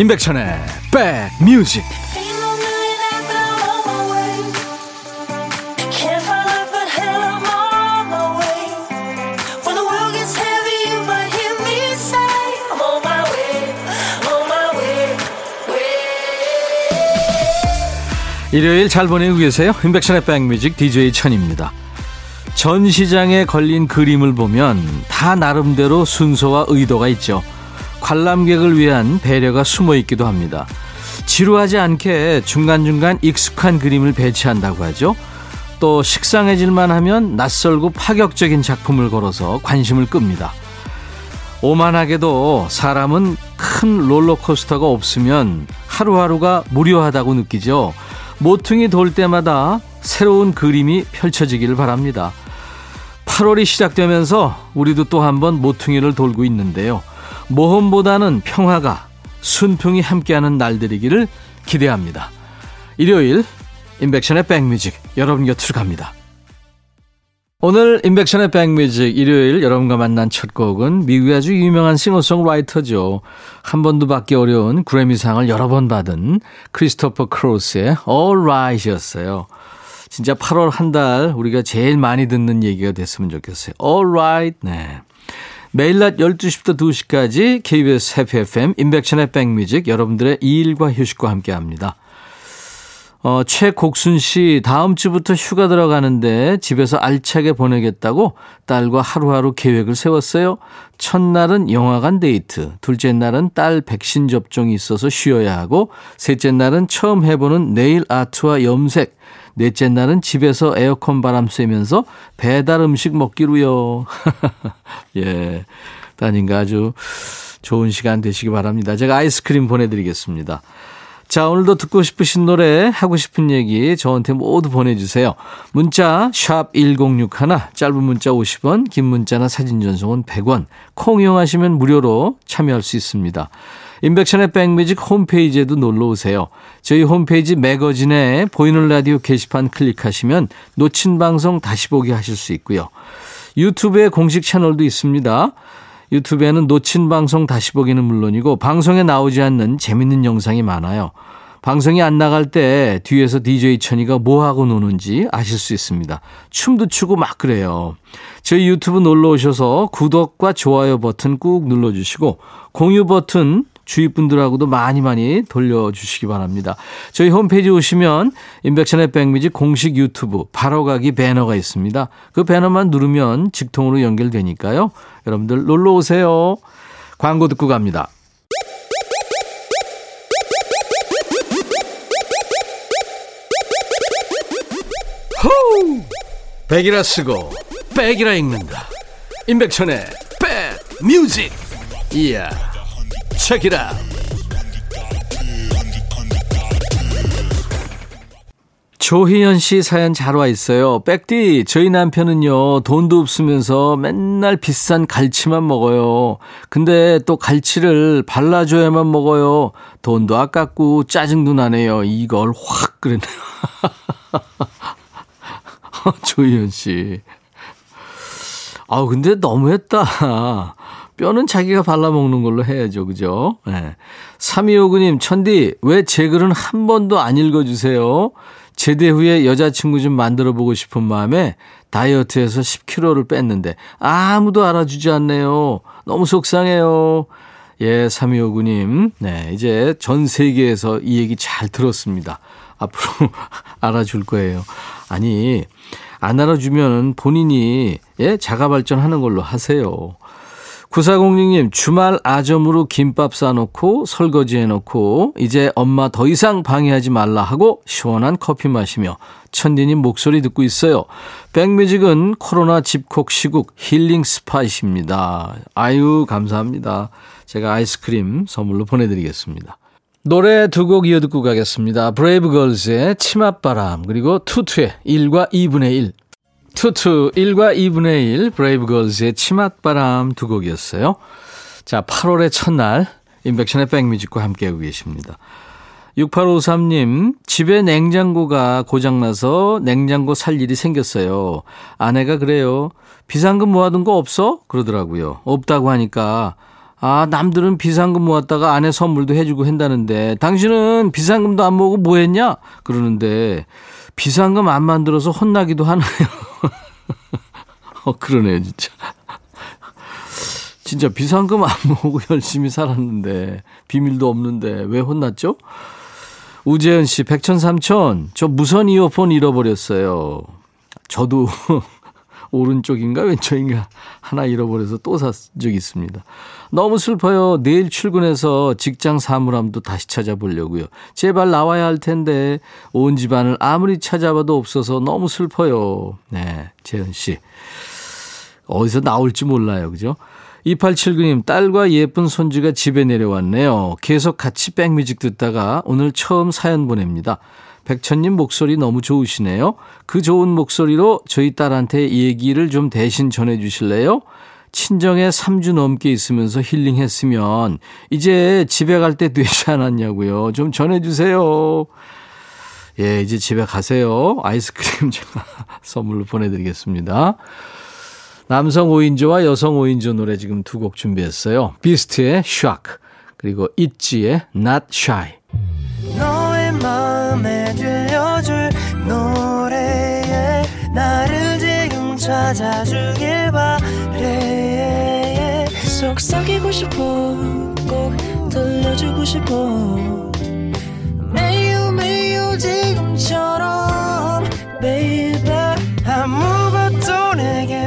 임백천의 백뮤직 일요일 잘 보내고 계세요? 임백천의 백뮤직 DJ 천입니다. 전시장에 걸린 그림을 보면 다 나름대로 순서와 의도가 있죠. 관람객을 위한 배려가 숨어 있기도 합니다. 지루하지 않게 중간중간 익숙한 그림을 배치한다고 하죠. 또 식상해질만 하면 낯설고 파격적인 작품을 걸어서 관심을 끕니다. 오만하게도 사람은 큰 롤러코스터가 없으면 하루하루가 무료하다고 느끼죠. 모퉁이 돌 때마다 새로운 그림이 펼쳐지기를 바랍니다. 8월이 시작되면서 우리도 또 한번 모퉁이를 돌고 있는데요. 모험보다는 평화가 순풍이 함께하는 날들이기를 기대합니다. 일요일 인백션의 백뮤직 여러분 곁으로 갑니다. 오늘 인백션의 백뮤직 일요일 여러분과 만난 첫 곡은 미국의 아주 유명한 싱어송라이터죠. 한 번도 받기 어려운 그래미상을 여러 번 받은 크리스토퍼 크로스의 All Right이었어요. 진짜 8월 한 달 우리가 제일 많이 듣는 얘기가 됐으면 좋겠어요. All Right. 네. 매일 낮 12시부터 2시까지 KBS 해피 FM 인백션의 백뮤직 여러분들의 일과 휴식과 함께 합니다. 어, 최곡순 씨, 다음 주부터 휴가 들어가는데 집에서 알차게 보내겠다고 딸과 하루하루 계획을 세웠어요. 첫날은 영화관 데이트, 둘째 날은 딸 백신 접종이 있어서 쉬어야 하고, 셋째 날은 처음 해보는 네일 아트와 염색, 넷째 날은 집에서 에어컨 바람 쐬면서 배달 음식 먹기로요. 예. 따님과 아주 좋은 시간 되시기 바랍니다. 제가 아이스크림 보내드리겠습니다. 자, 오늘도 듣고 싶으신 노래, 하고 싶은 얘기 저한테 모두 보내주세요. 문자, 샵 1061, 짧은 문자 50원, 긴 문자나 사진 전송은 100원, 콩 이용하시면 무료로 참여할 수 있습니다. 인백션의 백뮤직 홈페이지에도 놀러 오세요. 저희 홈페이지 매거진에 보이는 라디오 게시판 클릭하시면 놓친 방송 다시 보기 하실 수 있고요. 유튜브에 공식 채널도 있습니다. 유튜브에는 놓친 방송 다시 보기는 물론이고 방송에 나오지 않는 재밌는 영상이 많아요. 방송이 안 나갈 때 뒤에서 DJ 천이가 뭐 하고 노는지 아실 수 있습니다. 춤도 추고 막 그래요. 저희 유튜브 놀러 오셔서 구독과 좋아요 버튼 꾹 눌러주시고 공유 버튼 주위 분들하고도 많이 많이 돌려주시기 바랍니다. 저희 홈페이지 오시면 인백션의 백미지 공식 유튜브 바로가기 배너가 있습니다. 그 배너만 누르면 직통으로 연결되니까요. 여러분들 놀러 오세요. 광고 듣고 갑니다. 호우! 백이라 쓰고 백이라 읽는다. 임백천의 백 뮤직. 이야. 체키라. 조희연 씨 사연 잘 와 있어요. 백디, 저희 남편은요, 돈도 없으면서 맨날 비싼 갈치만 먹어요. 근데 또 갈치를 발라줘야만 먹어요. 돈도 아깝고 짜증도 나네요. 이걸 확 그랬네요. 조희연 씨. 아, 근데 너무했다. 뼈는 자기가 발라먹는 걸로 해야죠. 그죠? 네. 3259님, 천디, 왜 제 글은 한 번도 안 읽어주세요? 제대 후에 여자친구 좀 만들어 보고 싶은 마음에 다이어트해서 10kg를 뺐는데 아무도 알아주지 않네요. 너무 속상해요. 예, 3259님. 네, 이제 전 세계에서 이 얘기 잘 들었습니다. 앞으로 알아줄 거예요. 아니, 안 알아주면 본인이 예, 자가 발전하는 걸로 하세요. 9406님, 주말 아점으로 김밥 싸놓고 설거지 해놓고 이제 엄마 더 이상 방해하지 말라 하고 시원한 커피 마시며 천디님 목소리 듣고 있어요. 백뮤직은 코로나 집콕 시국 힐링 스팟입니다. 아유, 감사합니다. 제가 아이스크림 선물로 보내드리겠습니다. 노래 두 곡 이어 듣고 가겠습니다. 브레이브걸스의 치맛바람 그리고 투투의 1과 2분의 1 투투 1과 2분의 1 브레이브걸즈의 치맛바람 두 곡이었어요. 자 8월의 첫날 임백천의 백뮤직과 함께하고 계십니다. 6853님, 집에 냉장고가 고장나서 냉장고 살 일이 생겼어요. 아내가 그래요. 비상금 모아둔 거 없어? 그러더라고요. 없다고 하니까 아, 남들은 비상금 모았다가 아내 선물도 해주고 한다는데, 당신은 비상금도 안 모으고 뭐 했냐? 그러는데, 비상금 안 만들어서 혼나기도 하나요? 어, 그러네요, 진짜. 진짜 비상금 안 모으고 열심히 살았는데, 비밀도 없는데, 왜 혼났죠? 우재현 씨, 백천삼천, 저 무선 이어폰 잃어버렸어요. 저도 오른쪽인가 왼쪽인가 하나 잃어버려서 또 산 적이 있습니다. 너무 슬퍼요. 내일 출근해서 직장 사물함도 다시 찾아보려고요. 제발 나와야 할 텐데 온 집안을 아무리 찾아봐도 없어서 너무 슬퍼요. 네, 재현 씨. 어디서 나올지 몰라요. 그죠? 2879님, 딸과 예쁜 손주가 집에 내려왔네요. 계속 같이 백뮤직 듣다가 오늘 처음 사연 보냅니다. 백천님 목소리 너무 좋으시네요. 그 좋은 목소리로 저희 딸한테 얘기를 좀 대신 전해주실래요? 친정에 3주 넘게 있으면서 힐링했으면 이제 집에 갈 때 되지 않았냐고요. 좀 전해주세요. 예, 이제 집에 가세요. 아이스크림 제가 선물로 보내드리겠습니다. 남성 5인조와 여성 5인조 노래 지금 두 곡 준비했어요. 비스트의 Shock 그리고 있지의 Not Shy. 너의 마음에 들려줄 노래에 나를 지금 찾아주길 바래 속삭이고 싶어 꼭 들려주고 싶어 매우 매우 지금처럼 baby 아무것도 내게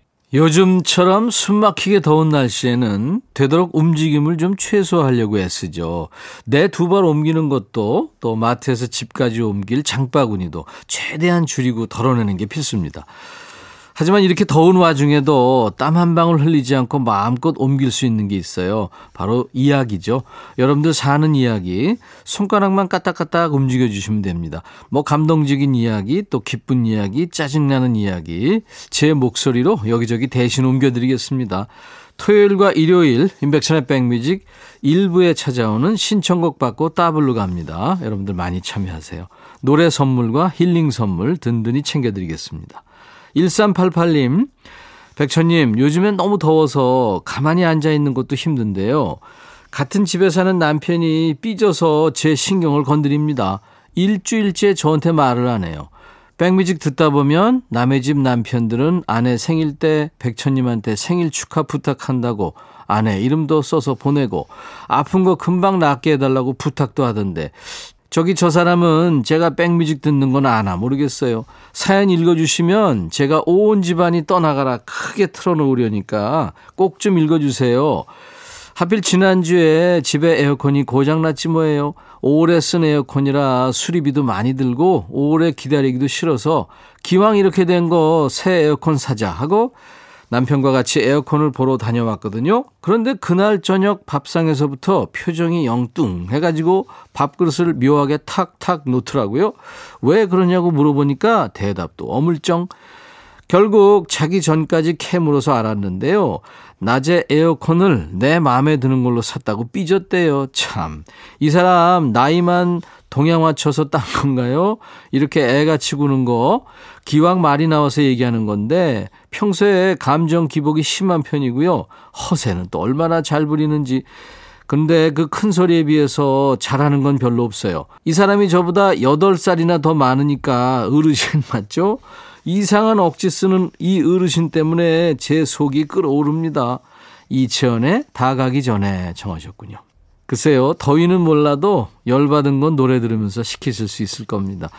요즘처럼 숨막히게 더운 날씨에는 되도록 움직임을 좀 최소화하려고 애쓰죠. 내 두 발 옮기는 것도 또 마트에서 집까지 옮길 장바구니도 최대한 줄이고 덜어내는 게 필수입니다. 하지만 이렇게 더운 와중에도 땀 한 방울 흘리지 않고 마음껏 옮길 수 있는 게 있어요. 바로 이야기죠. 여러분들 사는 이야기 손가락만 까딱까딱 움직여 주시면 됩니다. 뭐 감동적인 이야기, 또 기쁜 이야기, 짜증나는 이야기 제 목소리로 여기저기 대신 옮겨드리겠습니다. 토요일과 일요일 인백천의 백뮤직 일부에 찾아오는 신청곡 받고 따블로 갑니다. 여러분들 많이 참여하세요. 노래 선물과 힐링 선물 든든히 챙겨드리겠습니다. 1388님, 백천님, 요즘엔 너무 더워서 가만히 앉아 있는 것도 힘든데요. 같은 집에 사는 남편이 삐져서 제 신경을 건드립니다. 일주일째 저한테 말을 안 해요. 백뮤직 듣다 보면 남의 집 남편들은 아내 생일 때 백천님한테 생일 축하 부탁한다고 아내 이름도 써서 보내고 아픈 거 금방 낫게 해달라고 부탁도 하던데 저기 저 사람은 제가 백뮤직 듣는 건 아나 모르겠어요. 사연 읽어주시면 제가 온 집안이 떠나가라 크게 틀어놓으려니까 꼭 좀 읽어주세요. 하필 지난주에 집에 에어컨이 고장났지 뭐예요. 오래 쓴 에어컨이라 수리비도 많이 들고 오래 기다리기도 싫어서 기왕 이렇게 된 거 새 에어컨 사자 하고 남편과 같이 에어컨을 보러 다녀왔거든요. 그런데 그날 저녁 밥상에서부터 표정이 영뚱 해가지고 밥그릇을 묘하게 탁탁 놓더라고요. 왜 그러냐고 물어보니까 대답도 어물쩡. 결국 자기 전까지 캐물어서 알았는데요. 낮에 에어컨을 내 마음에 드는 걸로 샀다고 삐졌대요. 참. 이 사람 나이만 동양화 쳐서 딴 건가요? 이렇게 애가 치고는 거 기왕 말이 나와서 얘기하는 건데 평소에 감정 기복이 심한 편이고요. 허세는 또 얼마나 잘 부리는지 근데 그 큰 소리에 비해서 잘하는 건 별로 없어요. 이 사람이 저보다 8살이나 더 많으니까 어르신 맞죠? 이상한 억지 쓰는 이 어르신 때문에 제 속이 끓어오릅니다. 이채연의 다 가기 전에 정하셨군요. 글쎄요, 더위는 몰라도 열받은 건 노래 들으면서 식히실 수 있을 겁니다.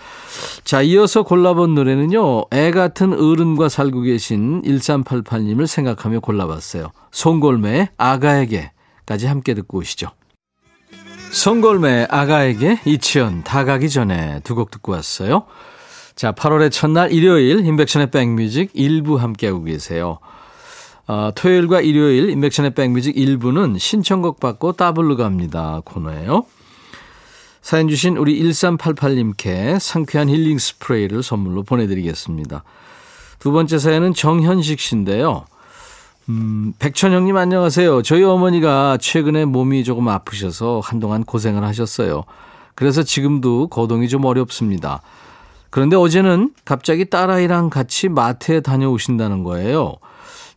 자, 이어서 골라본 노래는요, 애 같은 어른과 살고 계신 1388님을 생각하며 골라봤어요. 송골매의 아가에게까지 함께 듣고 오시죠. 송골매 아가에게 이치현 다 가기 전에 두 곡 듣고 왔어요. 자, 8월의 첫날 일요일 인백션의 백뮤직 일부 함께하고 계세요. 어, 토요일과 일요일 인백션의 백뮤직 1부는 신청곡 받고 따블로 갑니다 코너예요. 사연 주신 우리 1388님께 상쾌한 힐링 스프레이를 선물로 보내드리겠습니다. 두 번째 사연은 정현식 씨인데요. 음, 백천형님 안녕하세요. 저희 어머니가 최근에 몸이 조금 아프셔서 한동안 고생을 하셨어요. 그래서 지금도 거동이 좀 어렵습니다. 그런데 어제는 갑자기 딸아이랑 같이 마트에 다녀오신다는 거예요.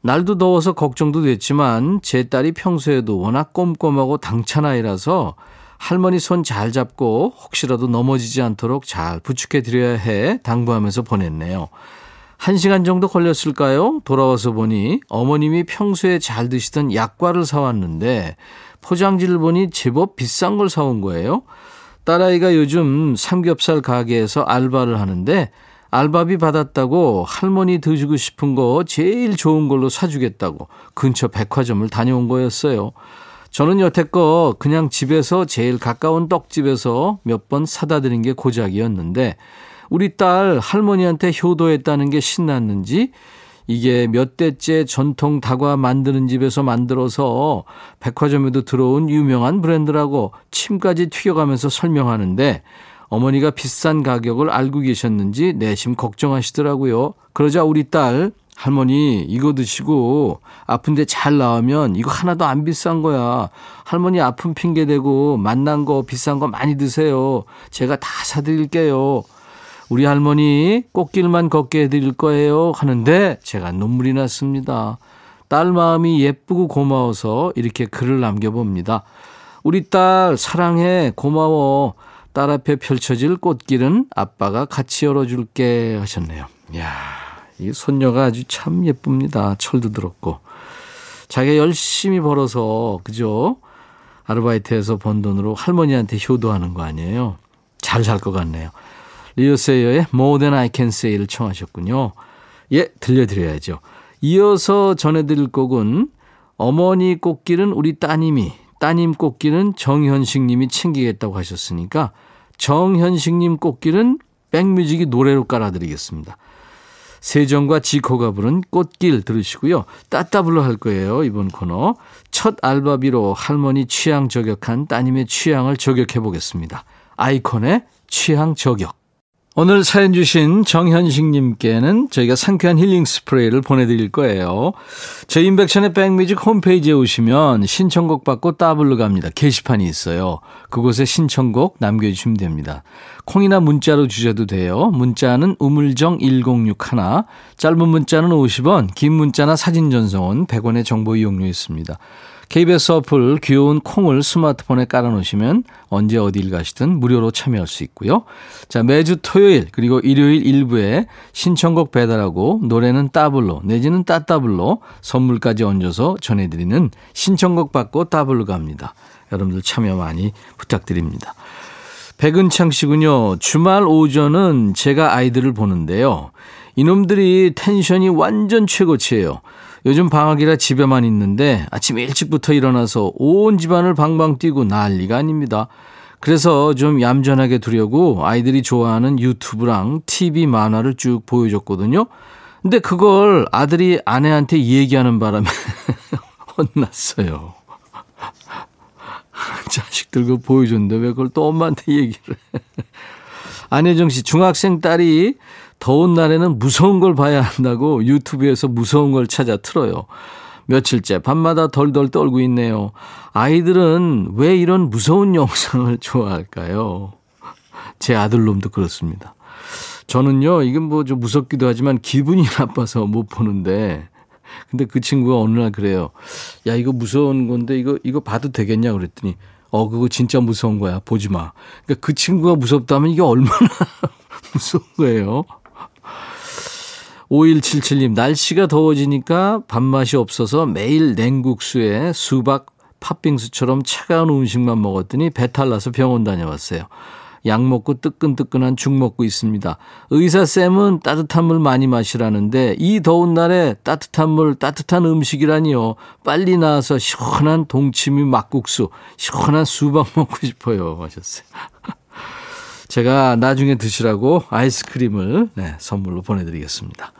날도 더워서 걱정도 됐지만 제 딸이 평소에도 워낙 꼼꼼하고 당찬 아이라서 할머니 손 잘 잡고 혹시라도 넘어지지 않도록 잘 부축해 드려야 해 당부하면서 보냈네요. 한 시간 정도 걸렸을까요? 돌아와서 보니 어머님이 평소에 잘 드시던 약과를 사왔는데 포장지를 보니 제법 비싼 걸 사온 거예요. 딸아이가 요즘 삼겹살 가게에서 알바를 하는데 알바비 받았다고 할머니 드시고 싶은 거 제일 좋은 걸로 사주겠다고 근처 백화점을 다녀온 거였어요. 저는 여태껏 그냥 집에서 제일 가까운 떡집에서 몇 번 사다 드린 게 고작이었는데 우리 딸 할머니한테 효도했다는 게 신났는지 이게 몇 대째 전통 다과 만드는 집에서 만들어서 백화점에도 들어온 유명한 브랜드라고 침까지 튀겨가면서 설명하는데 어머니가 비싼 가격을 알고 계셨는지 내심 걱정하시더라고요. 그러자 우리 딸 할머니 이거 드시고 아픈데 잘 나오면 이거 하나도 안 비싼 거야. 할머니 아픈 핑계 대고 만난 거 비싼 거 많이 드세요. 제가 다 사드릴게요. 우리 할머니 꽃길만 걷게 해드릴 거예요 하는데 제가 눈물이 났습니다. 딸 마음이 예쁘고 고마워서 이렇게 글을 남겨봅니다. 우리 딸 사랑해 고마워. 딸 앞에 펼쳐질 꽃길은 아빠가 같이 열어줄게 하셨네요. 이야, 이 손녀가 아주 참 예쁩니다. 철도 들었고. 자기가 열심히 벌어서, 그죠? 아르바이트해서 번 돈으로 할머니한테 효도하는 거 아니에요? 잘 살 것 같네요. 리오세이어의 More Than I Can Say를 청하셨군요. 예, 들려드려야죠. 이어서 전해드릴 곡은 어머니 꽃길은 우리 따님이, 따님 꽃길은 정현식 님이 챙기겠다고 하셨으니까 정현식님 꽃길은 백뮤직이 노래로 깔아드리겠습니다. 세정과 지코가 부른 꽃길 들으시고요. 따따블로 할 거예요. 이번 코너. 첫 알바비로 할머니 취향 저격한 따님의 취향을 저격해 보겠습니다. 아이콘의 취향 저격. 오늘 사연 주신 정현식님께는 저희가 상쾌한 힐링 스프레이를 보내드릴 거예요. 저희 인백션의 백뮤직 홈페이지에 오시면 신청곡 받고 따블로 갑니다. 게시판이 있어요. 그곳에 신청곡 남겨주시면 됩니다. 콩이나 문자로 주셔도 돼요. 문자는 우물정 1061, 짧은 문자는 50원, 긴 문자나 사진 전송은 100원의 정보 이용료 있습니다. KBS 어플 귀여운 콩을 스마트폰에 깔아놓으시면 언제 어딜 가시든 무료로 참여할 수 있고요. 자, 매주 토요일 그리고 일요일 일부에 신청곡 배달하고 노래는 따블로 내지는 따따블로 선물까지 얹어서 전해드리는 신청곡 받고 따블로 갑니다. 여러분들 참여 많이 부탁드립니다. 백은창 씨군요. 주말 오전은 제가 아이들을 보는데요. 이놈들이 텐션이 완전 최고치예요. 요즘 방학이라 집에만 있는데 아침 일찍부터 일어나서 온 집안을 방방 뛰고 난리가 아닙니다. 그래서 좀 얌전하게 두려고 아이들이 좋아하는 유튜브랑 TV 만화를 쭉 보여줬거든요. 근데 그걸 아들이 아내한테 얘기하는 바람에 혼났어요. 자식들 그 보여줬는데 왜 그걸 또 엄마한테 얘기를 해. 안혜정 씨, 중학생 딸이 더운 날에는 무서운 걸 봐야 한다고 유튜브에서 무서운 걸 찾아 틀어요. 며칠째 밤마다 덜덜 떨고 있네요. 아이들은 왜 이런 무서운 영상을 좋아할까요? 제 아들놈도 그렇습니다. 저는요, 이건 뭐 좀 무섭기도 하지만 기분이 나빠서 못 보는데, 근데 그 친구가 어느 날 그래요. 야, 이거 무서운 건데, 이거, 이거 봐도 되겠냐? 그랬더니, 어, 그거 진짜 무서운 거야. 보지 마. 그러니까 그 친구가 무섭다면 이게 얼마나 무서운 거예요. 5177님, 날씨가 더워지니까 밥맛이 없어서 매일 냉국수에 수박, 팥빙수처럼 차가운 음식만 먹었더니 배탈 나서 병원 다녀왔어요. 약 먹고 뜨끈뜨끈한 죽 먹고 있습니다. 의사쌤은 따뜻한 물 많이 마시라는데 이 더운 날에 따뜻한 물, 따뜻한 음식이라니요. 빨리 나와서 시원한 동치미 막국수, 시원한 수박 먹고 싶어요. 하셨어요. 제가 나중에 드시라고 아이스크림을 네, 선물로 보내드리겠습니다.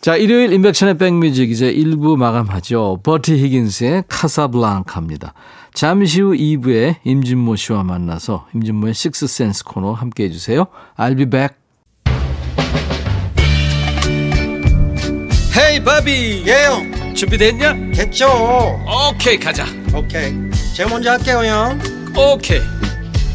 자, 일요일 인백션의 백뮤직 이제 1부 마감하죠. 버티 히긴스의 카사블랑카입니다. 잠시 후 2부에 임진모 씨와 만나서 임진모의 식스센스 코너 함께 해주세요. I'll be back. 헤이 바비 예영 준비됐냐? 됐죠 오케이 가자 오케이 제가 먼저 할게요 형 오케이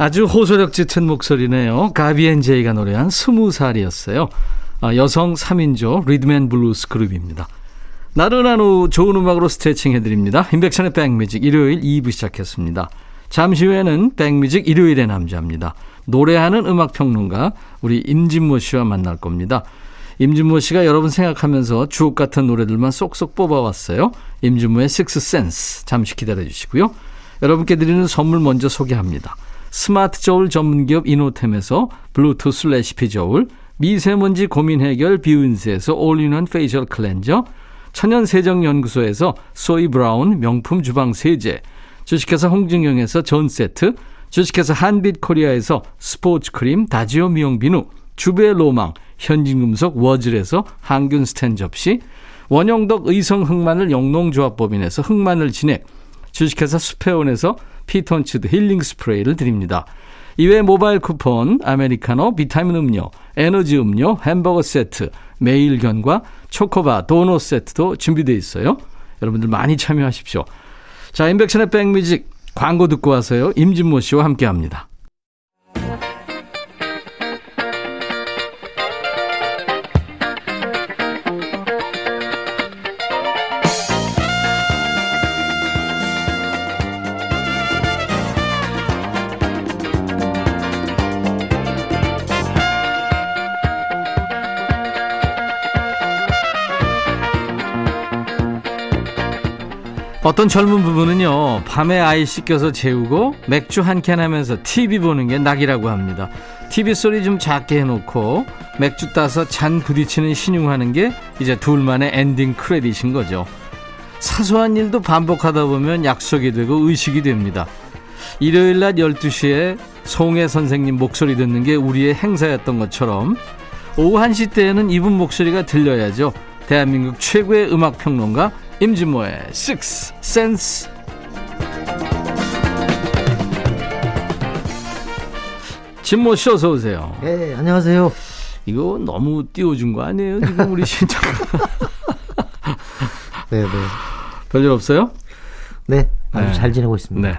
아주 호소력 짙은 목소리네요. 가비앤 제이가 노래한 스무 살이었어요. 아, 여성 3인조 rhythm and blues 그룹입니다. 나른한 오후 좋은 음악으로 스트레칭 해드립니다. 임백천의 백뮤직 일요일 2부 시작했습니다. 잠시 후에는 백뮤직 일요일의 남자입니다. 노래하는 음악평론가 우리 임진모 씨와 만날 겁니다. 임진모 씨가 여러분 생각하면서 주옥 같은 노래들만 쏙쏙 뽑아왔어요. 임진모의 Sixth Sense 잠시 기다려 주시고요. 여러분께 드리는 선물 먼저 소개합니다. 스마트 저울 전문기업 이노템에서 블루투스 레시피 저울, 미세먼지 고민 해결 비운세에서 all-in-one facial cleanser, 천연 세정 연구소에서 소이 브라운 명품 주방 세제, 주식회사 홍진경에서 전 세트, 주식회사 한빛 코리아에서 스포츠 크림 다지오 미용 비누, 주베 로망 현진금속 워즐에서 항균 스텐 접시, 원형덕 의성 흑마늘 영농조합법인에서 흑마늘 진액, 주식회사 스페온에서 피톤치드 힐링 스프레이를 드립니다. 이외 모바일 쿠폰, 아메리카노, 비타민 음료, 에너지 음료, 햄버거 세트, 매일견과 초코바, 도넛 세트도 준비되어 있어요. 여러분들 많이 참여하십시오. 자, 인백션의 백뮤직 광고 듣고 와서요. 임진모 씨와 함께 합니다. 어떤 젊은 부부는요, 밤에 아이 씻겨서 재우고 맥주 한 캔 하면서 TV 보는 게 낙이라고 합니다. TV 소리 좀 작게 해놓고 맥주 따서 잔 부딪히는 시늉하는 게 이제 둘만의 엔딩 크레딧인 거죠. 사소한 일도 반복하다 보면 약속이 되고 의식이 됩니다. 일요일 낮 12시에 송해 선생님 목소리 듣는 게 우리의 행사였던 것처럼 오후 1시 때에는 이분 목소리가 들려야죠. 대한민국 최고의 음악 평론가 임진모의 Six Sense. 진모 씨 어서 오세요. 네, 안녕하세요. 이거 너무 띄워준 거 아니에요? 지금 우리 신청. 네, 네. 별일 없어요? 네, 아주 네. 잘 지내고 있습니다. 네.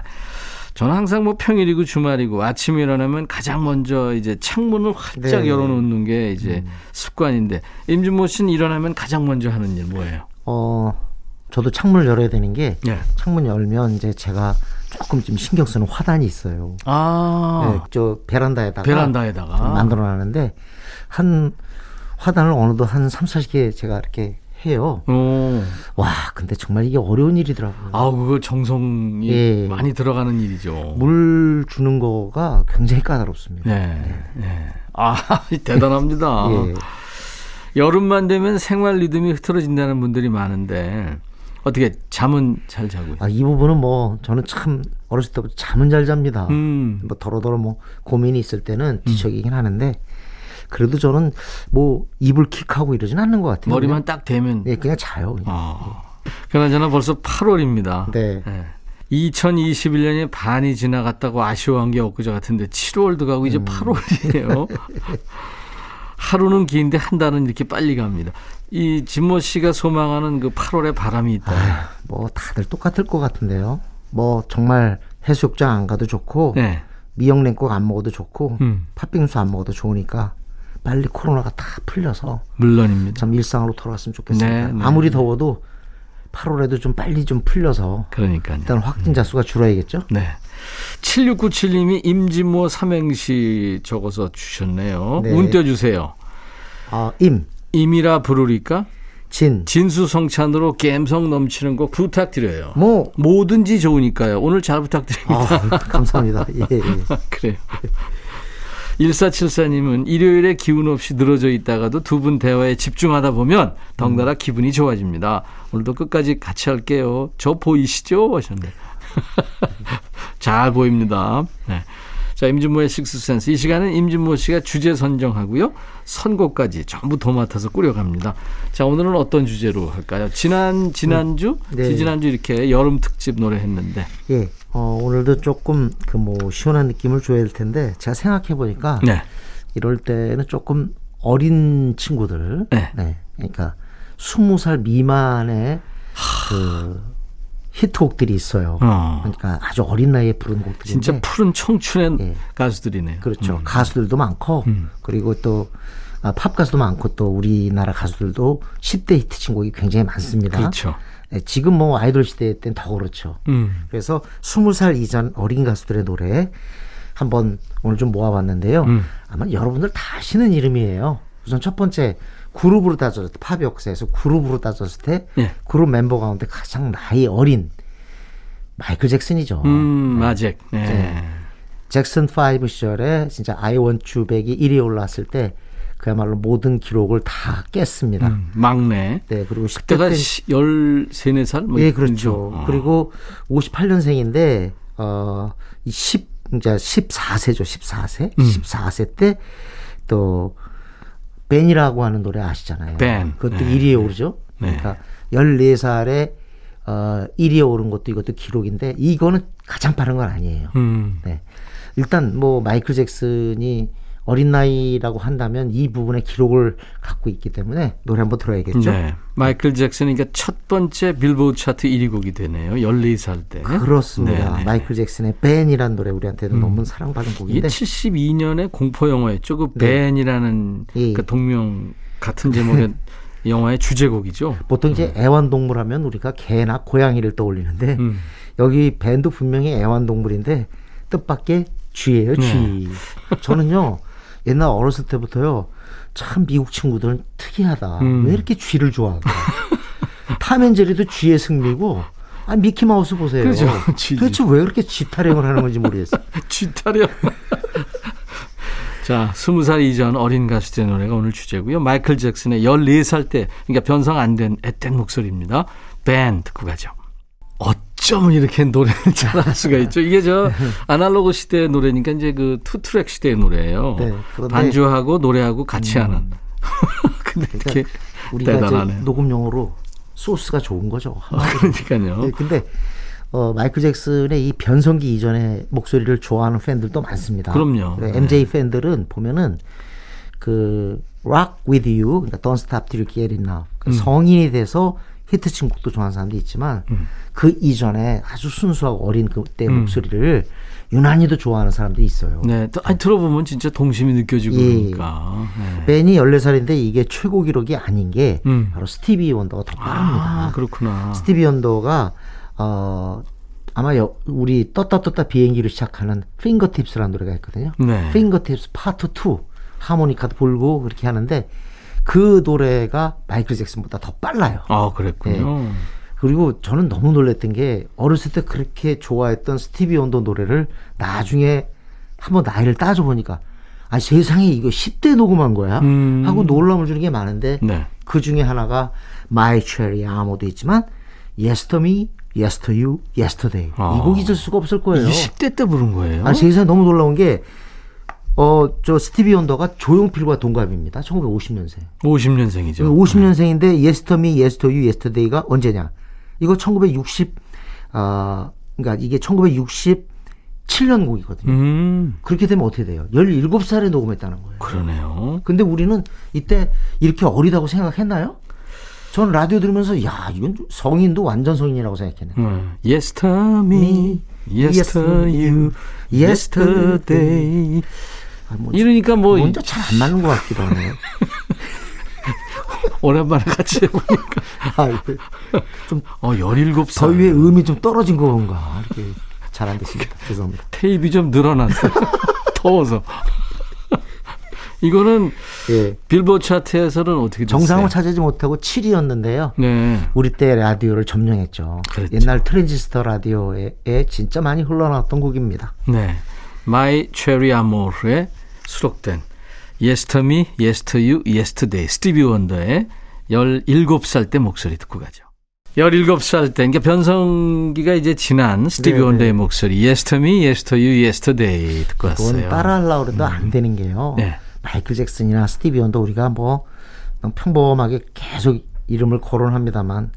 저는 항상 뭐 평일이고 주말이고 아침에 일어나면 가장 먼저 이제 창문을 활짝 네. 열어놓는 게 이제 습관인데 임진모 씨는 일어나면 가장 먼저 하는 일 뭐예요? 어, 저도 창문을 열어야 되는 게 예. 창문 열면 이제 제가 조금 좀 신경 쓰는 화단이 있어요. 아 네, 저 베란다에다가 베란다에다가 만들어 놨는데 한 화단을 어느덧 한 3, 40개 제가 이렇게 해요. 오. 와, 근데 정말 이게 어려운 일이더라고요. 아, 그거 정성이 예. 많이 들어가는 일이죠. 물 주는 거가 굉장히 까다롭습니다. 네. 네. 아, 대단합니다. 예. 여름만 되면 생활 리듬이 흐트러진다는 분들이 많은데 어떻게 잠은 잘 자고요? 아, 이 부분은 뭐 저는 참 어렸을 때부터 잠은 잘 잡니다. 음. 뭐 더러더러 뭐 고민이 있을 때는 뒤척이긴 하는데 그래도 저는 뭐 입을 킥하고 이러진 않는 것 같아요. 머리만 딱 대면 그냥, 예, 그냥 자요. 그냥. 아. 그나저나 벌써 8월입니다. 네. 2021년이 반이 지나갔다고 아쉬워한 게 엊그제 같은데 7월도 가고 음. 이제 8월이에요. 하루는 긴데 한 달은 이렇게 빨리 갑니다. 이 진모 씨가 소망하는 그 8월의 바람이 있다. 뭐 다들 똑같을 것 같은데요. 뭐 정말 해수욕장 안 가도 좋고 네. 미역냉국 안 먹어도 좋고 음. 팥빙수 안 먹어도 좋으니까 빨리 코로나가 다 풀려서 물론입니다. 참 일상으로 돌아갔으면 좋겠습니다. 네, 네, 아무리 네. 더워도 8월에도 좀 빨리 좀 풀려서 그러니까요. 일단 확진자 수가 줄어야겠죠. 네. 7697님이 임진모 삼행시 적어서 주셨네요. 네. 운 띄워주세요. 아, 임, 임이라 부르니까 진, 진수성찬으로 감성 넘치는 곡 부탁드려요. 모. 뭐든지 좋으니까요. 오늘 잘 부탁드립니다. 아, 감사합니다. 예, 예. 그래요. 1474님은 일요일에 기운 없이 늘어져 있다가도 두 분 대화에 집중하다 보면 덩달아 기분이 좋아집니다. 오늘도 끝까지 같이 할게요. 저 보이시죠? 하셨네. 잘 보입니다. 네. 자, 임진모의 식스센스. 이 시간은 임진모 씨가 주제 선정하고요. 선곡까지 전부 도맡아서 꾸려갑니다. 자, 오늘은 어떤 주제로 할까요? 지난, 지난주? 네. 지지난주 이렇게 여름 특집 노래 했는데. 예. 어, 오늘도 조금 그 뭐 시원한 느낌을 줘야 될 텐데 제가 생각해 보니까 네. 이럴 때는 조금 어린 친구들, 네. 그러니까 스무 살 미만의 그 히트곡들이 있어요. 어. 그러니까 아주 어린 나이에 부른 곡들인데 진짜 푸른 청춘의 예. 가수들이네요. 그렇죠. 음. 가수들도 많고 그리고 또 아, 팝 가수도 많고 또 우리나라 가수들도 10대 히트 친 곡이 굉장히 많습니다. 그렇죠. 예, 지금 뭐 아이돌 시대 때는 더 그렇죠. 음. 그래서 20살 이전 어린 가수들의 노래 한번 오늘 좀 모아봤는데요. 음. 아마 여러분들 다 아시는 이름이에요. 우선 첫 번째 그룹으로 따졌을 때 팝 역사에서 그룹으로 따졌을 때 예. 그룹 mem버 가운데 가장 나이 어린 마이클 잭슨이죠. 음, 마잭. 네. 네. 잭슨 5 시절에 진짜 Want You Back이 1위에 올랐을 때 그야말로 모든 기록을 다 깼습니다. 음, 막내. 네, 그리고 10대 그때가 때 13, 4살? 뭐 예, 그렇죠. 거. 어. 그리고 58년생인데 어, 이 10, 이제 14세죠. 14세. 음. 14세 때 또 벤이라고 하는 노래 아시잖아요. 벤. 그것도 네. 1위에 오르죠. 네. 그러니까 14살에 어, 1위에 오른 것도 이것도 기록인데 이거는 가장 빠른 건 아니에요. 음. 네. 일단 뭐 마이클 잭슨이 어린 나이라고 한다면 이 부분의 기록을 갖고 있기 때문에 노래 한번 들어야겠죠. 네. 마이클 잭슨이 그러니까 첫 번째 빌보드 차트 1위 곡이 되네요. 14살 때. 그렇습니다. 네, 네. 마이클 잭슨의 벤이라는 노래 우리한테도 너무 사랑받은 곡인데 72년에 공포 영화였죠. 그 네. 벤이라는 예. 그 동명 같은 제목의 영화의 주제곡이죠. 보통 이제 애완동물 하면 우리가 개나 고양이를 떠올리는데 음. 여기 벤도 분명히 애완동물인데 뜻밖의 쥐예요, 쥐. 네. 저는요 옛날 어렸을 때부터요 참 미국 친구들은 특이하다. 음. 왜 이렇게 쥐를 좋아할까? 탐앤제리도 쥐의 승리고 아 미키 마우스 보세요. 그죠, 쥐지. 도대체 왜 그렇게 쥐 타령을 하는 건지 모르겠어요. 쥐 타령. 자, 스무 살 이전 어린 가수들의 노래가 오늘 주제고요. 마이클 잭슨의 14살 때, 그러니까 변성 안 된 앳된 목소리입니다. 밴 듣고 가죠. 어쩜 이렇게 노래를 잘할 수가 있죠? 이게 저 아날로그 시대의 노래니까 이제 그 투트랙 시대의 노래예요. 네, 반주하고 노래하고 같이 하는. 근데 이렇게 우리가 이제 대단하네. 녹음용으로 소스가 좋은 거죠. 그러니까요. 네, 근데 어, 마이클 잭슨의 이 변성기 이전의 목소리를 좋아하는 팬들도 많습니다. 그럼요. 그래, 네. MJ 팬들은 보면은 그 Rock With You, 그러니까 Don't Stop Till You Get Enough. 그 음. 성인이 돼서 히트친 곡도 좋아하는 사람도 있지만 그 이전에 아주 순수하고 어린 그때 음. 목소리를 유난히도 좋아하는 사람도 있어요. 네, 또 아니, 들어보면 진짜 동심이 느껴지고 예. 그러니까. 네. Ben이 14살인데 이게 최고 기록이 아닌 게 음. 바로 스티비 원더가 더 빠릅니다. 아, 그렇구나. 스티비 원더가 어 아마 여, 우리 떴다 떴다 비행기를 시작하는 Fingertips라는 노래가 있거든요. 네. Fingertips Part 2 하모니카도 불고 그렇게 하는데 그 노래가 마이클 잭슨보다 더 빨라요. 아, 그랬군요. 네. 그리고 저는 너무 놀랐던 게 어렸을 때 그렇게 좋아했던 스티비 원더 노래를 나중에 한번 나이를 따져 보니까 아 세상에 이거 10대 녹음한 거야 음. 하고 놀람을 주는 게 많은데 네. 그 중에 하나가 My Cherry Amo도 있지만 Yes to Me, Yes to You, Yesterday 아. 이 곡이 있을 수가 없을 거예요. 이게 10대 때 부른 거예요? 아 세상에 너무 놀라운 게 어, 저 스티비 원더가 조용필과 동갑입니다. 1950년생. 50년생이죠. 50년생인데 Yes to Me, Yes to You, Yesterday가 언제냐? 이거 1960, 아, 그러니까 이게 1967년 곡이거든요. 음, 그렇게 되면 어떻게 돼요? 17살에 녹음했다는 거예요. 그러네요. 근데 우리는 이때 이렇게 어리다고 생각했나요? 전 라디오 들으면서 야 이건 좀 성인도 완전 성인이라고 생각했네. 음, yes to me, yes Yes to to you, yesterday. 아, 뭐, 이러니까 뭐 먼저 잘 안 맞는 것 같기도 하네요. 오랜만에 같이 해보니까 아, 좀 어 17살. 더위의 음이 좀 떨어진 건가 이렇게 잘안 됐습니다. 죄송합니다. 테이프 좀 늘어났어요. 더워서. 이거는 예. 빌보드 차트에서는 어떻게 됐어요? 정상을 차지하지 못하고 7위였는데요. 네. 우리 때 라디오를 점령했죠. 그랬죠. 옛날 트랜지스터 라디오에 진짜 많이 흘러나왔던 곡입니다. 네. My Cherry Amore에 수록된 Yesterday, Yesterday, Yesterday 스티비 원더의 17살 때 목소리 듣고 가죠. 17살 때, 그러니까 변성기가 이제 지난 스티비 네네. 원더의 목소리 Yesterday, Yesterday, Yesterday 듣고 그건 왔어요. 따라하려고 해도 안 되는 게요. 네. 마이클 잭슨이나 스티비 원더 우리가 뭐 평범하게 계속 이름을 거론합니다만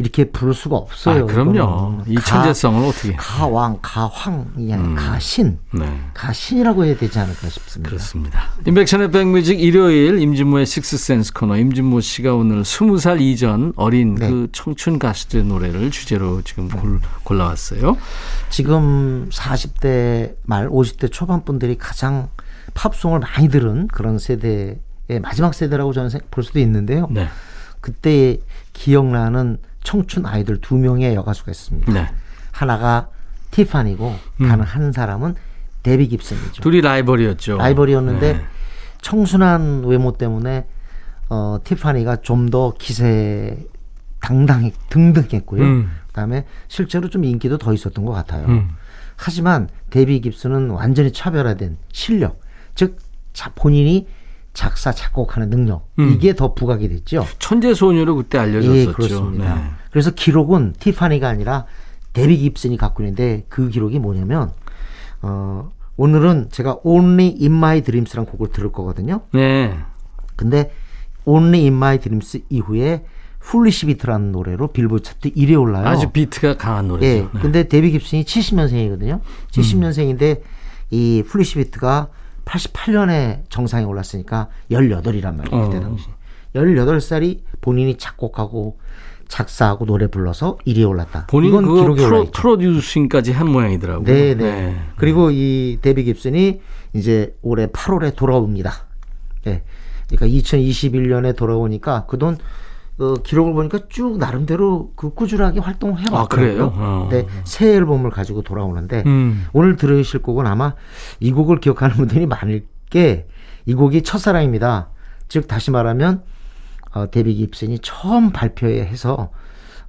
이렇게 부를 수가 없어요. 아, 그럼요. 이 가- 천재성을 어떻게. 가왕, 가황이 아니라 가신, 네. 가신이라고 해야 되지 않을까 싶습니다. 그렇습니다. 인백션의 백뮤직 일요일 임진모의 식스센스 코너 임진모 씨가 오늘 20살 이전 어린 네. 그 청춘 가수들의 노래를 주제로 지금 골, 골라왔어요. 지금 40대 말 50대 초반 분들이 가장 팝송을 많이 들은 그런 세대의 마지막 세대라고 저는 생- 볼 수도 있는데요. 네. 그때 기억나는 청춘 아이돌 두 명의 여가수가 있습니다. 네. 하나가 티파니고 다른 한 사람은 데비 깁슨이죠. 둘이 라이벌이었죠. 라이벌이었는데 네. 청순한 외모 때문에 어, 티파니가 좀 더 기세 당당히 등등했고요. 음. 그다음에 실제로 좀 인기도 더 있었던 것 같아요. 음. 하지만 데비 깁슨은 완전히 차별화된 실력, 즉 자, 본인이 작사 작곡하는 능력 음. 이게 더 부각이 됐죠. 천재 소녀로 그때 알려졌었죠. 예, 그렇습니다. 네. 그래서 기록은 티파니가 아니라 데비 깁슨이 갖고 있는데 그 기록이 뭐냐면 어, 오늘은 제가 Only in My Dreams라는 곡을 들을 거거든요. 네. 근데 Only in My Dreams 이후에 Foolish Beat라는 노래로 빌보드 차트 1위에 올라요. 아주 비트가 강한 노래죠. 예. 네. 근데 데비 깁슨이 70년생이거든요. 70년생인데 이 훌리시 비트가 88년에 정상에 올랐으니까 18이란 말이에요. 그때 어. 당시. 18살이 본인이 작곡하고 작사하고 노래 불러서 1위에 올랐다. 본인 이건 그 올라 프로, 있죠. 프로듀싱까지 한 모양이더라고요. 네, 네. 그리고 이 데비 깁슨이 이제 올해 8월에 돌아옵니다. 예. 그러니까 2021년에 돌아오니까 그돈 어, 기록을 보니까 쭉 나름대로 그 꾸준하게 활동을 해왔더라고요. 아, 그래요? 어. 네, 새 앨범을 가지고 돌아오는데 음. 오늘 들으실 곡은 아마 이 곡을 기억하는 분들이 많을 게 이 곡이 첫사랑입니다. 즉 다시 말하면 어, 데비 깁슨이 처음 발표해서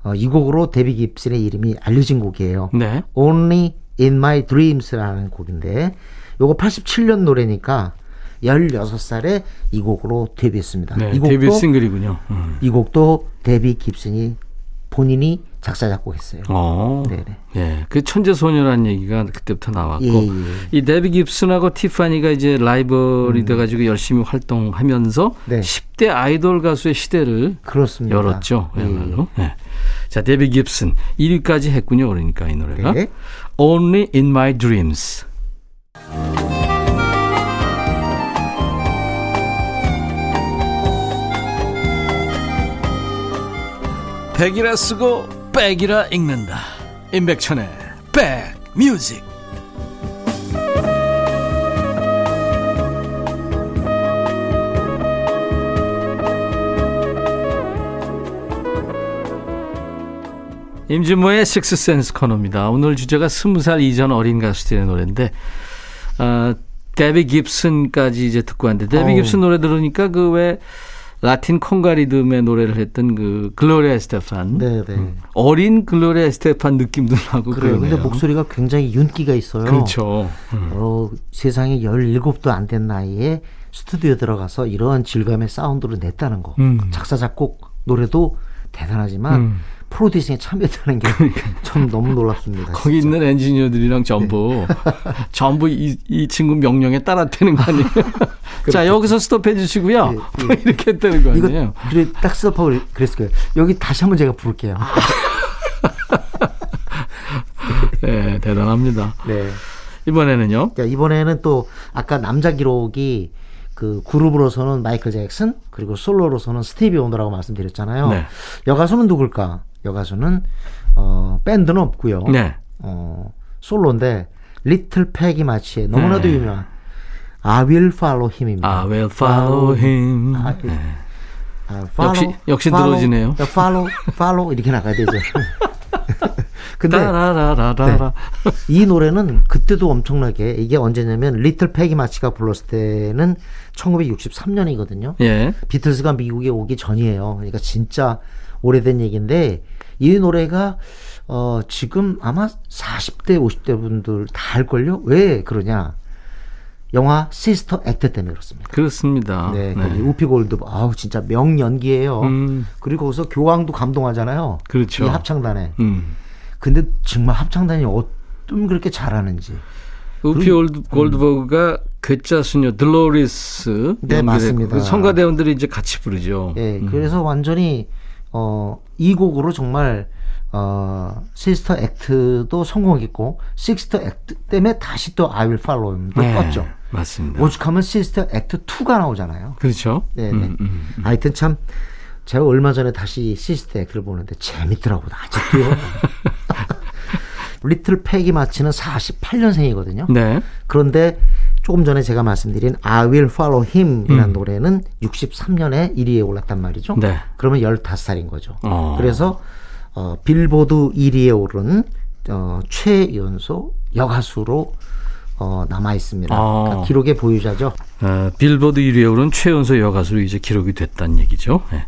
어, 이 곡으로 데비 깁슨의 이름이 알려진 곡이에요. 네. Only in My Dreams라는 곡인데 요거 87년 노래니까 16살에 이 곡으로 데뷔했습니다. 네. 이 곡도 데뷔 싱글이군요. 음. 이 곡도 데뷔 깁슨이 본인이 작사 작곡했어요. 어. 네네. 예. 그 천재 소녀라는 얘기가 그때부터 나왔고 예, 예. 이 데비 깁슨하고 티파니가 이제 라이벌이 돼 가지고 열심히 활동하면서 음. 네. 10대 아이돌 가수의 시대를 그렇습니다. 열었죠. 예, 그야말로. 예. 자, 데비 깁슨 1위까지 했군요. 그러니까 이 노래가 네. Only in My Dreams. 백이라 쓰고 백이라 읽는다. 임백천의 백뮤직. 임진모의 식스센스 코너입니다. 오늘 주제가 스무 살 이전 어린 가수들의 노래인데 어, 데비 깁슨까지 이제 듣고 왔는데 데비. 깁슨 노래 들으니까 그왜 라틴 콩가 리듬의 노래를 했던 그 글로리아 에스테판 네, 네. 어린 글로리아 에스테판 느낌도 나고 그래요. 그러네요. 근데 목소리가 굉장히 윤기가 있어요. 그렇죠. 음. 어, 세상에 17도 안 된 나이에 스튜디오에 들어가서 이런 질감의 사운드를 냈다는 거. 음. 작사, 작곡, 노래도 대단하지만 음. producing에 참여했다는 게 참 너무 놀랍습니다. 거기 진짜. 있는 엔지니어들이랑 전부 전부 이, 이 친구 명령에 따랐다는 거 아니에요? 자 여기서 스톱해 주시고요. 예, 이렇게 했다는 거 아니에요? 그래 딱 스톱하고 그랬- 그랬을 거예요. 여기 다시 한번 제가 부를게요. 네, 대단합니다. 네. 이번에는요. 자, 이번에는 또 아까 남자 기록이 그 그룹으로서는 마이클 잭슨 그리고 솔로로서는 스티비 원더라고 말씀드렸잖아요. 네. 여가수는 누굴까? 여가수는 어 밴드는 없고요. 네. 어 솔로인데 리틀 패기 마치의 너무나도 네. 유명한 I will follow him입니다. I will follow him. 아, 네. 아, follow, 역시- 역시 follow, 늘어지네요. follow, follow 이렇게 나가야 되죠. 근데 따라라라라. 이 노래는 그때도 엄청나게 이게 언제냐면 리틀 패기 마치가 불렀을 때는 1963년이거든요. 예. 비틀즈가 미국에 오기 전이에요. 그러니까 진짜 오래된 얘기인데 이 노래가 어 지금 아마 40대 50대 분들 다 알걸요? 왜 그러냐? 영화 Sister Act 때문에 그렇습니다. 그렇습니다. 네, 거기 우피 골드 아우 진짜 명연기예요. 음. 그리고 거기서 교황도 감동하잖아요. 그렇죠. 이 합창단에. 음. 근데 정말 합창단이 어쩜 그렇게 잘하는지. 우피 골드, 골드버그가 괴짜 수녀 들로리스 네, 맞습니다. 그 성가대원들이 이제 같이 부르죠. 예, 음. 그래서 완전히 어, 이 곡으로 정말 어, Sister Act도 성공했고 Sister Act 때문에 다시 또 I Will Follow Him도 네, 떴죠. 맞습니다. 오죽하면 Sister Act 2가 나오잖아요. 그렇죠. 네, 네. 음, 음. 하여튼 참 제가 얼마 전에 다시 Sister Act를 보는데 재밌더라고요. 아직도요. 리틀 페기 마치는 48년생이거든요. 네. 그런데 조금 전에 제가 말씀드린 I Will Follow Him이라는 음. 노래는 63년에 1위에 올랐단 말이죠. 네. 그러면 15살인 거죠. 어. 그래서 어, 빌보드 1위에 오른 어, 최연소 여가수로 어, 남아 있습니다. 아. 그러니까 기록의 보유자죠. 어, 빌보드 1위에 오른 최연소 여가수로 이제 기록이 됐다는 얘기죠. 네.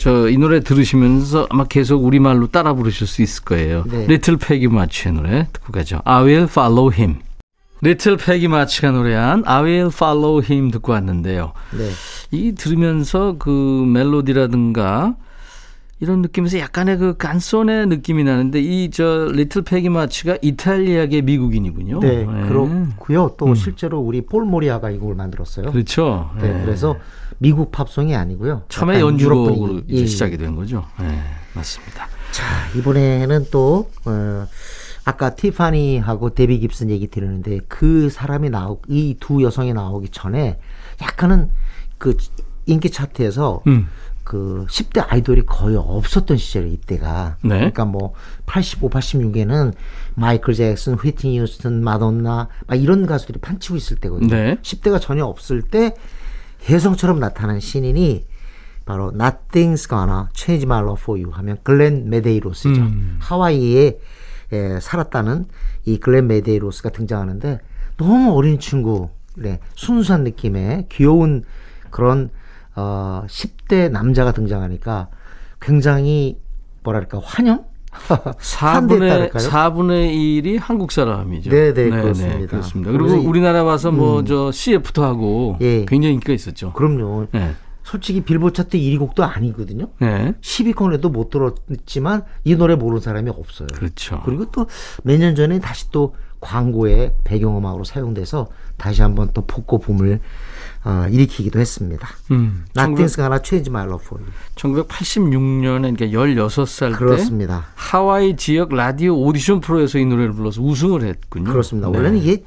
저이 노래 들으시면서 아마 계속 우리말로 따라 부르실 수 있을 거예요. 네. 리틀 패기 마치의 노래 듣고 가죠. I will follow him. 리틀 패기 마치가 노래한 I will follow him 듣고 왔는데요. 네. 이 들으면서 그 멜로디라든가 이런 느낌에서 약간의 그 깐손의 느낌이 나는데 이 저 리틀 패기 마치가 이탈리아계 미국인이군요. 네, 네. 그렇고요. 또 음. 실제로 우리 폴 모리아가 이 곡을 만들었어요. 그렇죠. 네, 네. 그래서 미국 팝송이 아니고요. 처음에 분위기. 이제 예, 시작이 된 거죠. 네, 맞습니다. 자, 이번에는 또, 어, 아까 티파니하고 데비 깁슨 얘기 드렸는데 그 사람이 나오, 이 두 여성이 나오기 전에 약간은 그 인기 차트에서 음. 그 10대 아이돌이 거의 없었던 시절에 이때가. 네. 그러니까 뭐 85, 86에는 마이클 잭슨, 휘트니 휴스턴, 마돈나 막 이런 가수들이 판치고 있을 때거든요. 네. 10대가 전혀 없을 때 혜성처럼 나타난 신인이 바로 Nothing's Gonna Change My Love For You 하면 글렌 메데이로스죠. 음. 하와이에 에, 살았다는 이 글렌 메데이로스가 등장하는데 너무 어린 친구, 네, 순수한 느낌의 귀여운 그런 어, 10대 남자가 등장하니까 굉장히 뭐랄까 환영? 환대했달까요? 4분의 4분의 1이 한국 사람이죠. 네, 네, 그렇습니다. 그렇습니다. 그리고 음. 우리나라 와서 뭐저 CF도 하고 예. 굉장히 인기가 있었죠. 그럼요. 네. 솔직히 빌보드 차트 1위 곡도 아니거든요. 네. 10위권에도 못 들었지만 이 노래 모르는 사람이 없어요. 그렇죠. 그리고 또 몇 년 전에 다시 또 광고에 배경음악으로 사용돼서 다시 한번 또 폭고 붐을 어, 일으키기도 했습니다. 음. Nothing's gonna change my love for you. 1986년에 그러니까 16살 때 그렇습니다. 하와이 지역 라디오 오디션 프로에서 이 노래를 불러서 우승을 했군요. 그렇습니다. 네. 원래는 이게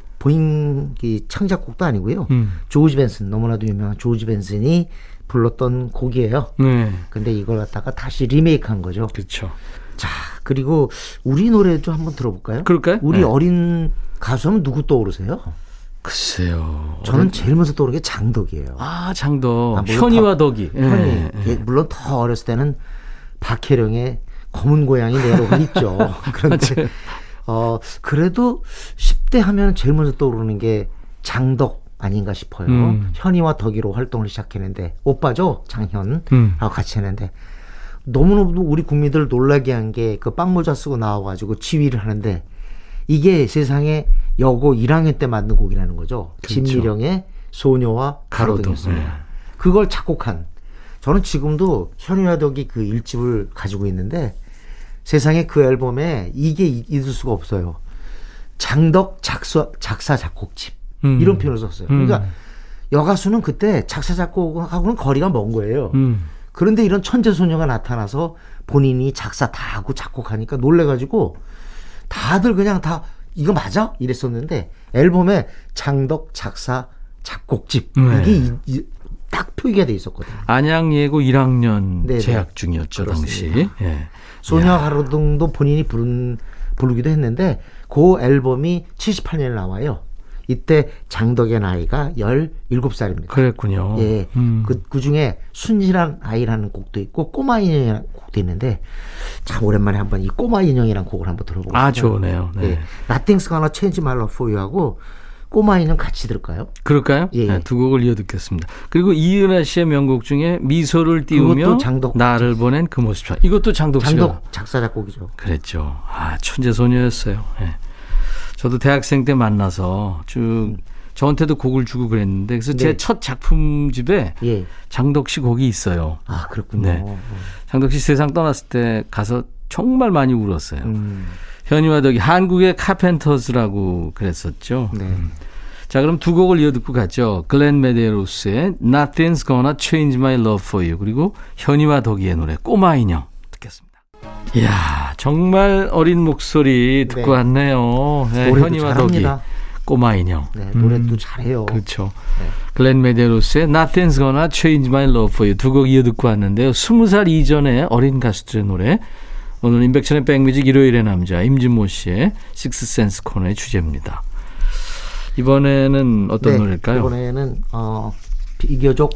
이 창작곡도 아니고요. 음. 조지 벤슨 너무나도 유명한 조지 벤슨이 불렀던 곡이에요. 네. 근데 이걸 갖다가 다시 리메이크한 거죠. 그렇죠. 자 그리고 우리 노래도 한번 들어볼까요? 그럴까요? 우리 네. 어린 가수하면 누구 떠오르세요? 글쎄요. 저는 제일 먼저 떠오르는 게 장덕이에요. 아, 장덕. 아, 물론 현이와 덕이. 예, 현이 예. 예, 물론 더 어렸을 때는 박혜령의 검은 고양이 내로가 있죠. 그런데 어 그래도 10대 하면 제일 먼저 떠오르는 게 장덕 아닌가 싶어요. 음. 현이와 덕이로 활동을 시작했는데 오빠죠 장현 음. 하고 같이 했는데 너무너무 우리 국민들 놀라게 한 게 그 빵모자 쓰고 나와가지고 지휘를 하는데 이게 세상에 여고 1학년 때 만든 곡이라는 거죠. 그렇죠. 진미령의 소녀와 가로등. 가로등이었습니다. 네. 그걸 작곡한 저는 지금도 현이와 덕이 그 일집을 가지고 있는데 세상에 그 앨범에 이게 이- 있을 수가 없어요. 장덕 작사, 작사 작곡집 음. 이런 표현을 썼어요. 그러니까 여가수는 그때 작사 작곡하고는 거리가 먼 거예요. 음. 그런데 이런 천재 소녀가 나타나서 본인이 작사 다 하고 작곡하니까 놀래가지고 다들 그냥 다 이거 맞아 이랬었는데 앨범에 장덕 작사 작곡집 네. 이게 이- 이- 딱 표기가 돼 있었거든요. 안양 예고 1학년 네네. 재학 중이었죠, 당시. 그렇습니다. 예. 소녀 가로등도 본인이 부른 부르기도 했는데 그 앨범이 78년에 나와요. 이때 장덕의 나이가 17살입니다. 그랬군요. 예. 음. 그, 그 중에 순실한 아이라는 곡도 있고 꼬마 인형이라는 곡도 있는데 참 오랜만에 한번 이 꼬마 인형이라는 곡을 한번 들어보고 아. 좋네요. 네. 예. Nothing's gonna change my love for you 하고 꼬마 인형 같이 들을까요? 그럴까요? 예. 네, 두 곡을 이어 듣겠습니다. 그리고 이은하 씨의 명곡 중에 미소를 띄우며 장덕. 나를 보낸 그 모습. 이것도 장덕 씨가 장덕 작사 작곡이죠. 그랬죠. 아, 천재 소녀였어요. 예. 저도 대학생 때 만나서 쭉 저한테도 곡을 주고 그랬는데 그래서 제 네. 첫 작품집에 예. 장덕 씨 곡이 있어요. 아, 그렇군요. 네. 장덕 씨 세상 떠났을 때 가서 정말 많이 울었어요. 음, 현이와 덕이 한국의 카펜터스라고 그랬었죠. 네. 자, 그럼 두 곡을 이어 듣고 가죠. 글렌 메데로스의 Nothing's Gonna Change My Love For You 그리고 현이와 덕이의 노래 꼬마 인형. 이야, 정말 어린 목소리 듣고 네. 왔네요. 네, 현이와. 덕이 꼬마 인형. 네, 노래도 음, 잘해요. 그렇죠. 네. 글렌 메데로스의 Nothing's Gonna Change My Love For You 두 곡 이어 듣고 왔는데요. 스무 살 이전의 어린 가수들의 노래. 오늘 인백천의 백뮤직 일요일의 남자 임진모 씨의 식스센스 코너의 주제입니다. 이번에는 어떤 네, 노래일까요? 이번에는 어, 비교적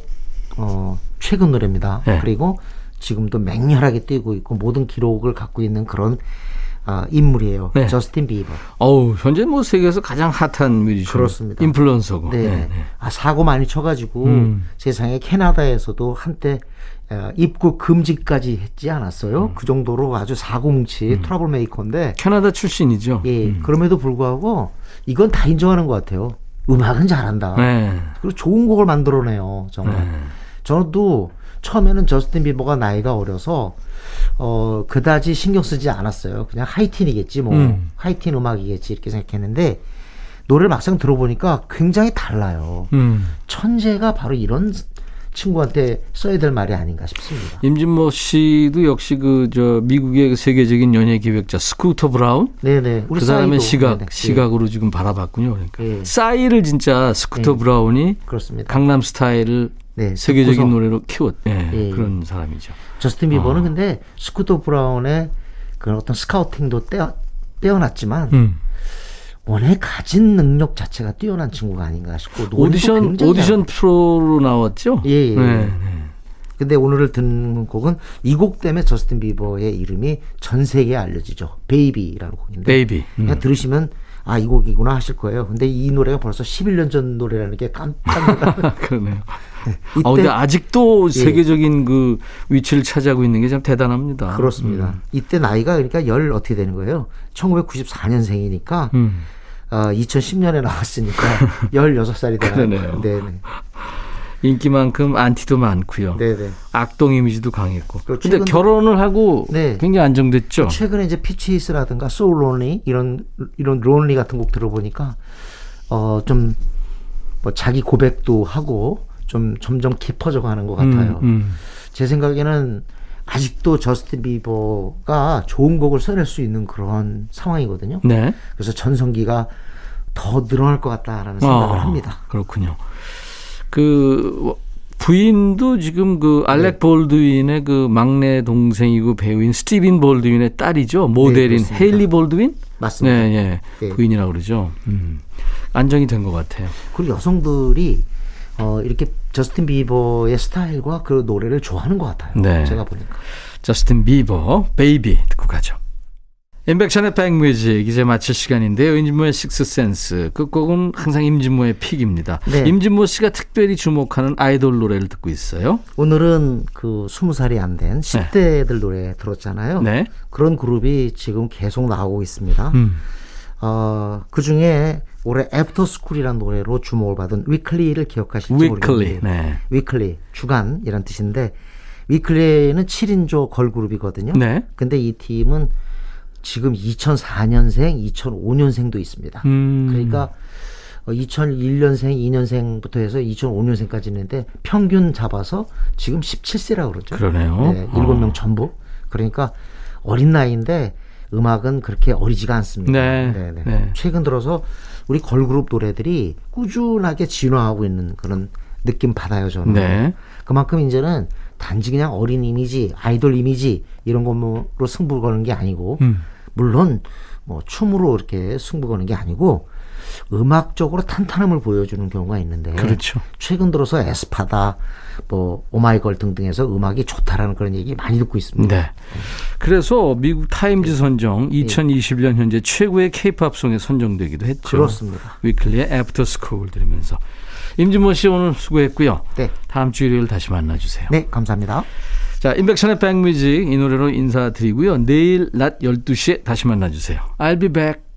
어, 최근 노래입니다. 네. 그리고 지금도 맹렬하게 뛰고 있고 모든 기록을 갖고 있는 그런 아, 인물이에요. 네. 저스틴 비버. 어우, 현재 뭐 세계에서 가장 핫한 뮤지션. 그렇습니다. 인플루언서고. 네. 네, 네. 아, 사고 많이 쳐가지고 음. 세상에 캐나다에서도 한때 어, 입국 금지까지 했지 않았어요. 음. 그 정도로 아주 사고뭉치 트러블 메이커인데 캐나다 출신이죠. 예, 음. 그럼에도 불구하고 이건 다 인정하는 것 같아요. 음악은 잘한다. 네. 그리고 좋은 곡을 만들어내요. 정말. 네. 저도 처음에는 저스틴 비버가 나이가 어려서 어 그다지 신경 쓰지 않았어요. 그냥 하이틴이겠지 뭐 음. 하이틴 음악이겠지 이렇게 생각했는데 노래를 막상 들어보니까 굉장히 달라요. 음. 천재가 바로 이런 친구한테 써야 될 말이 아닌가 싶습니다. 임진모 씨도 역시 그 저 미국의 그 세계적인 연예 기획자 스쿠터 브라운 네네. 그 사람의. 시각 네네. 시각으로 지금 바라봤군요. 그러니까 예. 싸이를 진짜 스쿠터 예. 브라운이 그렇습니다. 강남 스타일을 네, 세계적인 듣고서 노래로 키웠 예, 예. 그런 사람이죠. 저스틴 비버는 어. 근데 스쿠터 브라운의 그런 어떤 스카우팅도 떼어, 떼어놨지만 음. 원래 가진 능력 자체가 뛰어난 친구가 아닌가 싶고 오디션 오디션 프로로 나왔죠. 예, 예. 네, 네. 근데 오늘 듣는 곡은 이 곡 때문에 저스틴 비버의 이름이 전 세계에 알려지죠. 베이비라는 곡인데. 베이비. 음. 그냥 들으시면 아, 이 곡이구나 하실 거예요. 근데 이 노래가 벌써 11년 전 노래라는 게 깜짝 놀라요. 그러네요. 이때 아, 근데 아직도 예. 세계적인 그 위치를 차지하고 있는 게 참 대단합니다. 그렇습니다. 음. 이때 나이가 그러니까 열 어떻게 되는 거예요? 1994년생이니까 음. 어, 2010년에 나왔으니까 16살이 되나요? 그러네요. 네 네. 인기만큼 안티도 많고요. 네네. 악동 이미지도 강했고. 근데 결혼을 하고 네. 굉장히 안정됐죠. 최근에 이제 피치히스라든가 소울 론리 이런 이런 론리 같은 곡 들어보니까 어좀 뭐 자기 고백도 하고 좀 점점 깊어져 가는 것 같아요. 음, 음. 제 생각에는 아직도 저스틴 비버가 좋은 곡을 써낼 수 있는 그런 상황이거든요. 네. 그래서 전성기가 더 늘어날 것 같다라는 생각을 아, 합니다. 그렇군요. 그 부인도 지금 그 알렉 볼드윈의 그 막내 동생이고 배우인 스티븐 볼드윈의 딸이죠. 모델인 네. 헤일리 볼드윈? 맞습니다. 네, 예. 네. 부인이라고 그러죠. 음. 안정이 된 것 같아요. 그리고 여성들이 어 이렇게 저스틴 비버의 스타일과 그 노래를 좋아하는 것 같아요. 네. 제가 보니까. 저스틴 비버, 베이비 듣고 가죠. 인백션의 백뮤직 이제 마칠 시간인데요. 임진모의 식스센스 끝곡은 항상 임진모의 픽입니다. 네. 임진모 씨가 특별히 주목하는 아이돌 노래를 듣고 있어요. 오늘은 그 스무 살이 안 된 10대들 노래 들었잖아요. 네. 그런 그룹이 지금 계속 나오고 있습니다. 음. 어, 그 중에 올해 애프터 스쿨이라는 노래로 주목을 받은 위클리를 기억하실지 위클리. 모르겠는데 네. 위클리 주간이란 뜻인데 위클리는 7인조 걸그룹이거든요. 네. 근데 이 팀은 지금 2004년생, 2005년생도 있습니다. 음. 그러니까 2001년생, 2년생부터 해서 2005년생까지 있는데 평균 잡아서 지금 17세라고 그러죠. 그러네요. 네, 어. 7명 전부. 그러니까 어린 나이인데 음악은 그렇게 어리지가 않습니다. 네, 네, 네. 최근 들어서 우리 걸그룹 노래들이 꾸준하게 진화하고 있는 그런 느낌 받아요, 저는. 네. 그만큼 이제는 단지 그냥 어린 이미지, 아이돌 이미지 이런 것으로 승부 거는 게 아니고 음. 물론 뭐 춤으로 이렇게 승부 거는 게 아니고 음악적으로 탄탄함을 보여주는 경우가 있는데 그렇죠. 최근 들어서 에스파다 뭐 오마이걸 등등에서 음악이 좋다라는 그런 얘기 많이 듣고 있습니다. 네. 그래서 미국 타임즈 선정 2021년 현재 최고의 케이팝 송에 선정되기도 했죠. 그렇습니다. 위클리의 애프터 스쿨을 들으면서 임진모 씨 오늘 수고했고요. 네. 다음 주 일요일 다시 만나주세요. 네, 감사합니다. 자, 인백션의 백뮤직 이 노래로 인사드리고요. 내일 낮 12시에 다시 만나주세요. I'll be back.